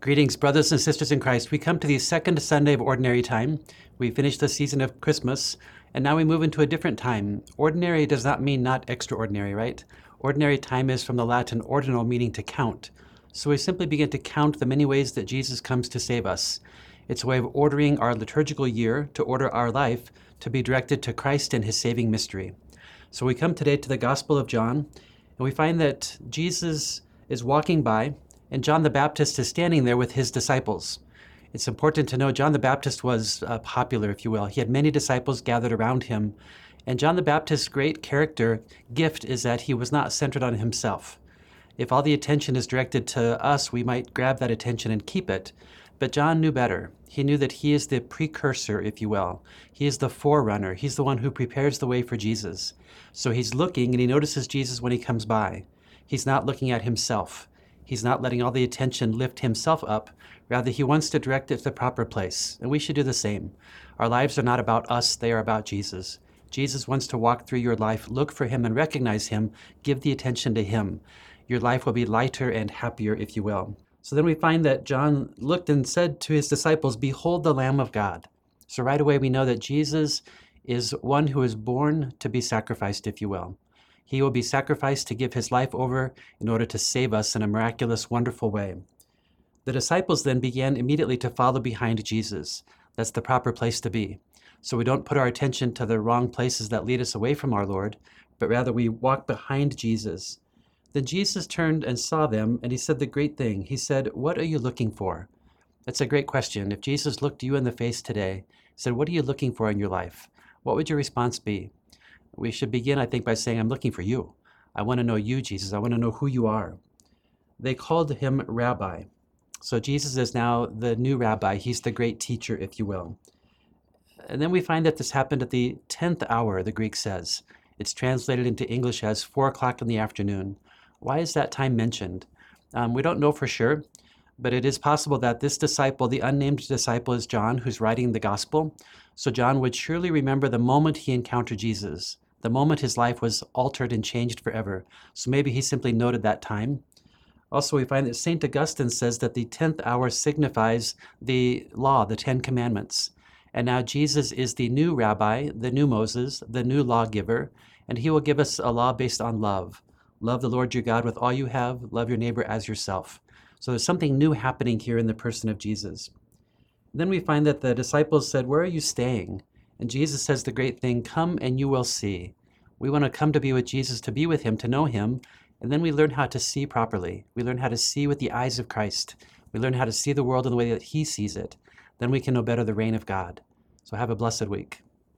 Greetings, brothers and sisters in Christ. We come to the second Sunday of Ordinary Time. We finished the season of Christmas, and now we move into a different time. Ordinary does not mean not extraordinary, right? Ordinary time is from the Latin ordinal, meaning to count. So we simply begin to count the many ways that Jesus comes to save us. It's a way of ordering our liturgical year, to order our life, to be directed to Christ and his saving mystery. So we come today to the Gospel of John, and we find that Jesus is walking by and John the Baptist is standing there with his disciples. It's important to know John the Baptist was uh, popular, if you will. He had many disciples gathered around him. And John the Baptist's great character gift is that he was not centered on himself. If all the attention is directed to us, we might grab that attention and keep it. But John knew better. He knew that he is the precursor, if you will. He is the forerunner. He's the one who prepares the way for Jesus. So he's looking and he notices Jesus when he comes by. He's not looking at himself. He's not letting all the attention lift himself up. Rather, he wants to direct it to the proper place. And we should do the same. Our lives are not about us, they are about Jesus. Jesus wants to walk through your life. Look for him and recognize him. Give the attention to him. Your life will be lighter and happier, if you will. So then we find that John looked and said to his disciples, Behold the Lamb of God. So right away we know that Jesus is one who is born to be sacrificed, if you will. He will be sacrificed to give his life over in order to save us in a miraculous, wonderful way. The disciples then began immediately to follow behind Jesus. That's the proper place to be. So we don't put our attention to the wrong places that lead us away from our Lord, but rather we walk behind Jesus. Then Jesus turned and saw them, and he said the great thing. He said, What are you looking for? That's a great question. If Jesus looked you in the face today, said, What are you looking for in your life? What would your response be? We should begin, I think, by saying, I'm looking for you. I want to know you, Jesus. I want to know who you are. They called him Rabbi. So Jesus is now the new rabbi. He's the great teacher, if you will. And then we find that this happened at the 10th hour, the Greek says. It's translated into English as 4 o'clock in the afternoon. Why is that time mentioned? Um, we don't know for sure, but it is possible that this disciple, the unnamed disciple, is John, who's writing the gospel. So John would surely remember the moment he encountered Jesus the moment his life was altered and changed forever. So maybe he simply noted that time. Also, we find that St. Augustine says that the 10th hour signifies the law, the Ten Commandments. And now Jesus is the new rabbi, the new Moses, the new lawgiver, and he will give us a law based on love. Love the Lord your God with all you have, love your neighbor as yourself. So there's something new happening here in the person of Jesus. Then we find that the disciples said, Where are you staying? And Jesus says the great thing come and you will see. We want to come to be with Jesus, to be with him, to know him, and then we learn how to see properly. We learn how to see with the eyes of Christ. We learn how to see the world in the way that he sees it. Then we can know better the reign of God. So have a blessed week.